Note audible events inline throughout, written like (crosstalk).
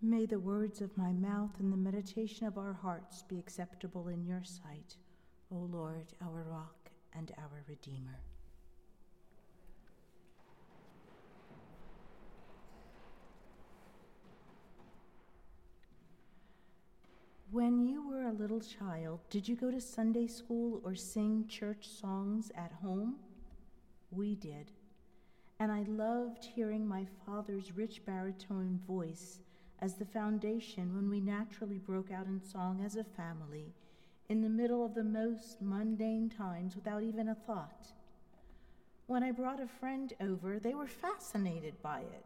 May the words of my mouth and the meditation of our hearts be acceptable in your sight, O Lord, our rock and our Redeemer. When you were a little child, did you go to Sunday school or sing church songs at home? We did. And I loved hearing my father's rich baritone voice as the foundation when we naturally broke out in song as a family in the middle of the most mundane times without even a thought. When I brought a friend over, they were fascinated by it.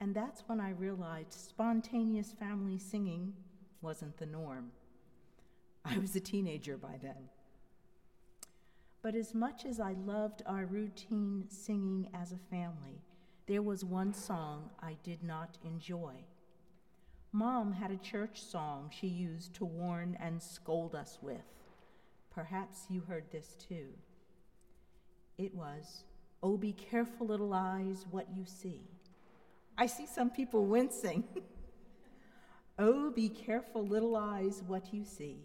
And that's when I realized spontaneous family singing wasn't the norm. I was a teenager by then. But as much as I loved our routine singing as a family, there was one song I did not enjoy. Mom had a church song she used to warn and scold us with. Perhaps you heard this too. It was, Oh, be careful, little eyes, what you see. I see some people wincing. (laughs) Oh, be careful, little eyes, what you see.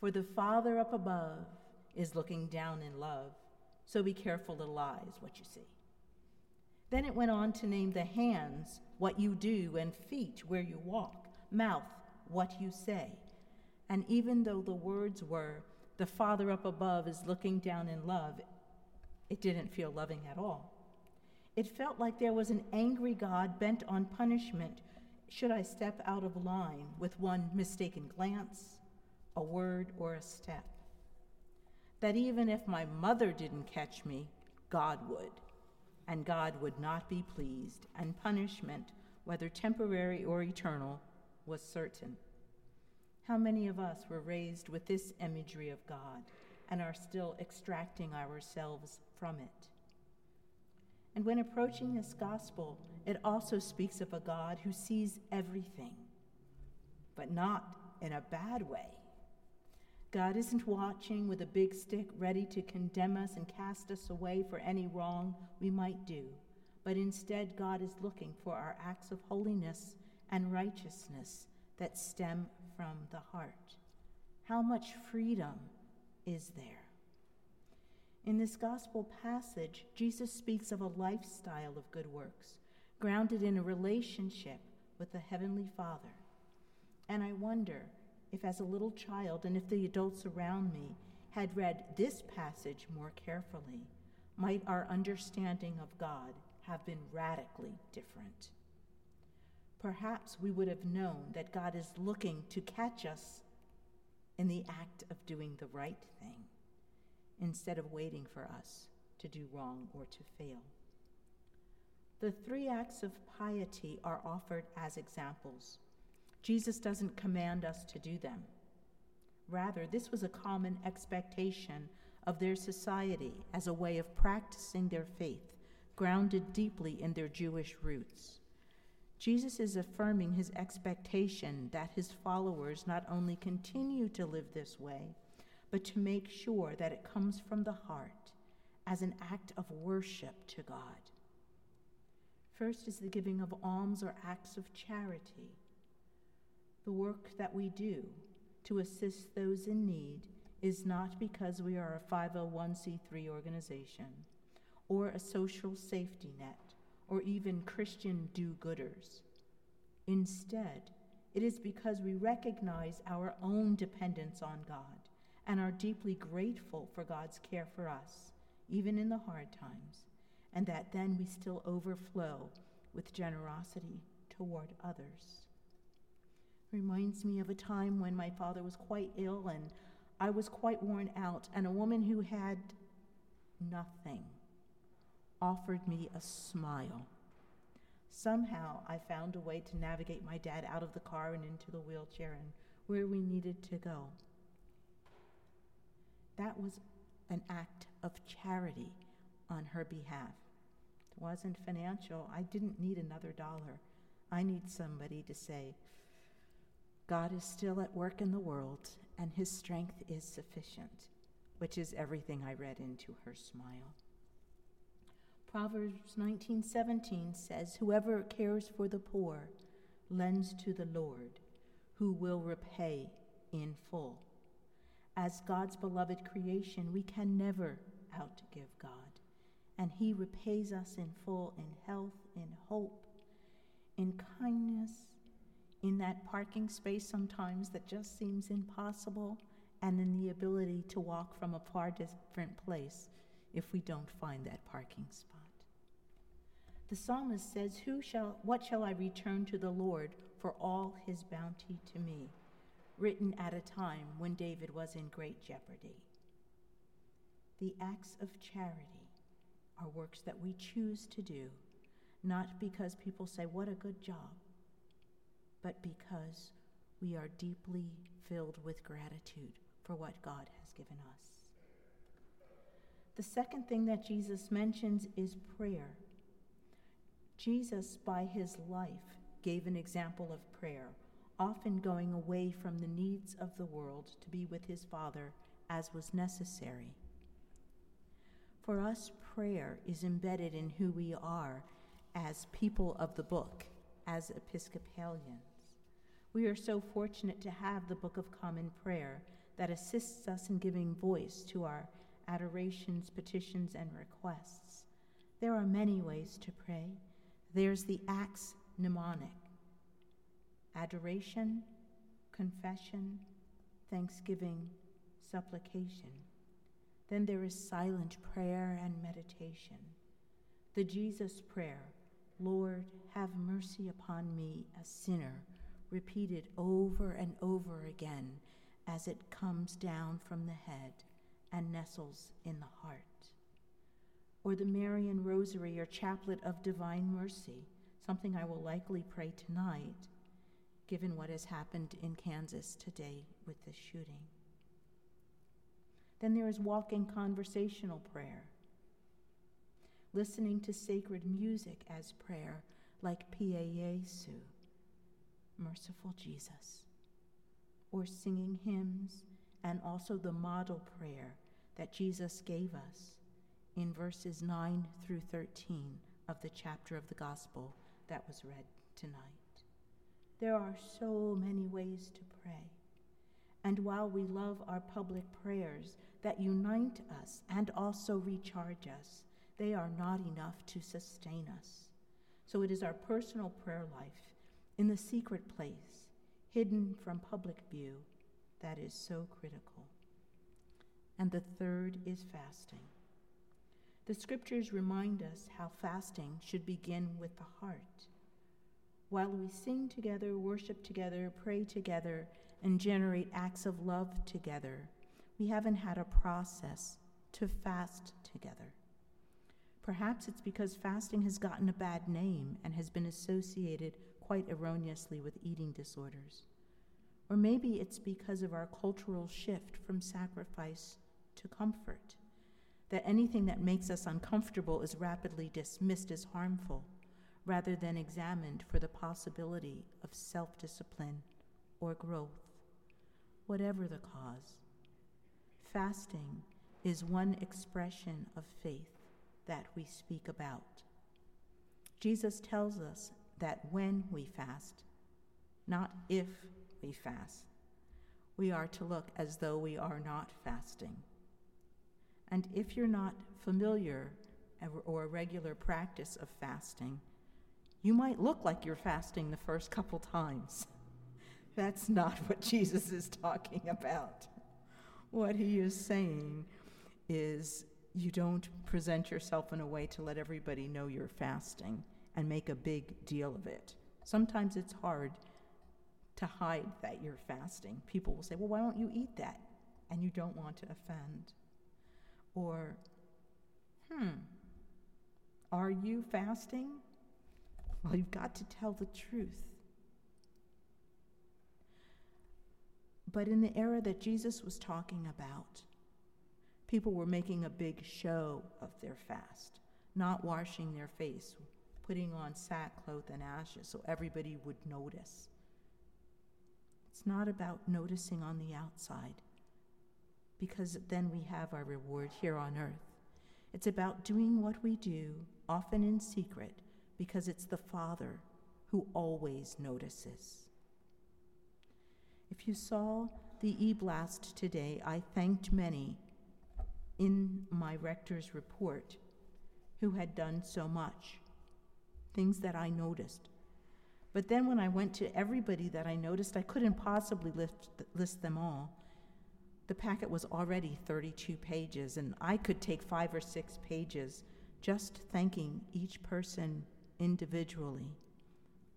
For the Father up above is looking down in love. So be careful, little eyes, what you see. Then it went on to name the hands, what you do, and feet, where you walk, mouth, what you say. And even though the words were, the Father up above is looking down in love, it didn't feel loving at all. It felt like there was an angry God bent on punishment should I step out of line with one mistaken glance, a word, or a step. That even if my mother didn't catch me, God would, and God would not be pleased, and punishment, whether temporary or eternal, was certain. How many of us were raised with this imagery of God and are still extracting ourselves from it? And when approaching this gospel, it also speaks of a God who sees everything, but not in a bad way. God isn't watching with a big stick ready to condemn us and cast us away for any wrong we might do, but instead, God is looking for our acts of holiness and righteousness that stem from the heart. How much freedom is there? In this gospel passage, Jesus speaks of a lifestyle of good works, grounded in a relationship with the Heavenly Father. And I wonder if, as a little child, and if the adults around me had read this passage more carefully, might our understanding of God have been radically different. Perhaps we would have known that God is looking to catch us in the act of doing the right thing instead of waiting for us to do wrong or to fail. The three acts of piety are offered as examples. Jesus doesn't command us to do them. Rather, this was a common expectation of their society as a way of practicing their faith, grounded deeply in their Jewish roots. Jesus is affirming his expectation that his followers not only continue to live this way, but to make sure that it comes from the heart as an act of worship to God. First is the giving of alms or acts of charity. The work that we do to assist those in need is not because we are a 501c3 organization or a social safety net or even Christian do gooders. Instead, it is because we recognize our own dependence on God and are deeply grateful for God's care for us, even in the hard times, and that then we still overflow with generosity toward others. Reminds me of a time when my father was quite ill and I was quite worn out, and a woman who had nothing offered me a smile. Somehow I found a way to navigate my dad out of the car and into the wheelchair and where we needed to go. That was an act of charity on her behalf. It wasn't financial. I didn't need another dollar. I need somebody to say, God is still at work in the world, and his strength is sufficient, which is everything I read into her smile. Proverbs 19:17 says, "Whoever cares for the poor lends to the Lord, who will repay in full. As God's beloved creation, we can never outgive God, and He repays us in full in health, in hope, in kindness, in that parking space sometimes that just seems impossible, and in the ability to walk from a far different place if we don't find that parking spot. The psalmist says, Who shall what shall I return to the Lord for all his bounty to me? Written at a time when David was in great jeopardy. The acts of charity are works that we choose to do, not because people say, What a good job, but because we are deeply filled with gratitude for what God has given us. The second thing that Jesus mentions is prayer. Jesus, by his life, gave an example of prayer, often going away from the needs of the world to be with his Father as was necessary. For us, prayer is embedded in who we are as people of the book, as Episcopalians. We are so fortunate to have the Book of Common Prayer that assists us in giving voice to our adorations, petitions, and requests. There are many ways to pray. There's the acts mnemonic adoration, confession, thanksgiving, supplication. Then there is silent prayer and meditation. The Jesus prayer, Lord, have mercy upon me, a sinner, repeated over and over again as it comes down from the head and nestles in the heart. Or the Marian Rosary or Chaplet of Divine Mercy, something I will likely pray tonight, given what has happened in Kansas today with the shooting. Then there is walking conversational prayer, listening to sacred music as prayer, like Pie Jesu, Merciful Jesus, or singing hymns and also the model prayer that Jesus gave us in verses 9 through 13 of the chapter of the gospel that was read tonight. There are so many ways to pray. And while we love our public prayers that unite us and also recharge us, they are not enough to sustain us. So it is our personal prayer life in the secret place, hidden from public view, that is so critical. And the third is fasting. The scriptures remind us how fasting should begin with the heart. While we sing together, worship together, pray together, and generate acts of love together, we haven't had a process to fast together. Perhaps it's because fasting has gotten a bad name and has been associated quite erroneously with eating disorders. Or maybe it's because of our cultural shift from sacrifice to comfort, that anything that makes us uncomfortable is rapidly dismissed as harmful, rather than examined for the possibility of self discipline or growth. Whatever the cause, fasting is one expression of faith that we speak about. Jesus tells us that when we fast, not if we fast, we are to look as though we are not fasting. And if you're not familiar or a regular practice of fasting, you might look like you're fasting the first couple times. (laughs) That's not what Jesus is talking about. What he is saying is you don't present yourself in a way to let everybody know you're fasting and make a big deal of it. Sometimes it's hard to hide that you're fasting. People will say, Well, why don't you eat that? And you don't want to offend. Or, hmm, are you fasting? Well, you've got to tell the truth. But in the era that Jesus was talking about, people were making a big show of their fast, not washing their face, putting on sackcloth and ashes so everybody would notice. It's not about noticing on the outside, because then we have our reward here on earth. It's about doing what we do, often in secret, because it's the Father who always notices. If you saw the e blast today, I thanked many in my rector's report who had done so much, things that I noticed. But then when I went to everybody that I noticed, I couldn't possibly list, list them all. The packet was already 32 pages, and I could take five or six pages just thanking each person individually.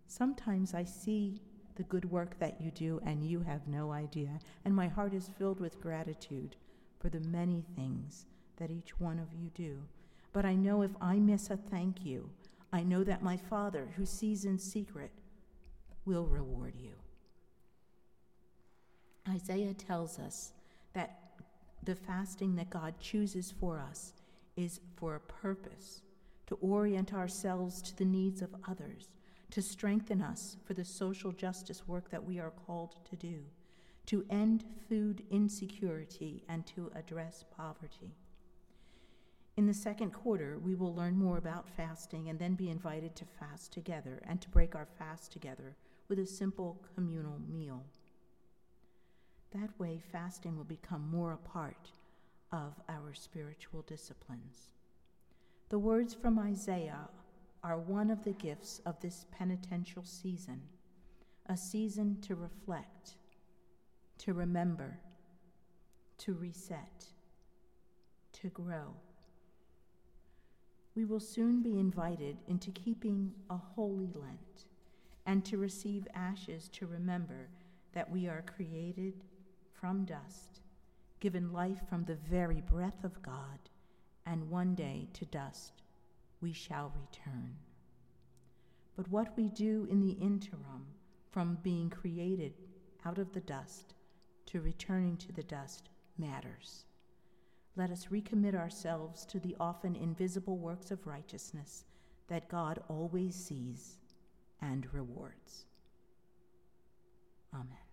Sometimes I see the good work that you do, and you have no idea, and my heart is filled with gratitude for the many things that each one of you do. But I know if I miss a thank you, I know that my Father, who sees in secret, will reward you. Isaiah tells us that the fasting that God chooses for us is for a purpose to orient ourselves to the needs of others, to strengthen us for the social justice work that we are called to do, to end food insecurity, and to address poverty. In the second quarter, we will learn more about fasting and then be invited to fast together and to break our fast together with a simple communal meal. That way, fasting will become more a part of our spiritual disciplines. The words from Isaiah are one of the gifts of this penitential season, a season to reflect, to remember, to reset, to grow. We will soon be invited into keeping a holy Lent and to receive ashes to remember that we are created from dust, given life from the very breath of God, and one day to dust we shall return. But what we do in the interim, from being created out of the dust to returning to the dust, matters. Let us recommit ourselves to the often invisible works of righteousness that God always sees and rewards. Amen.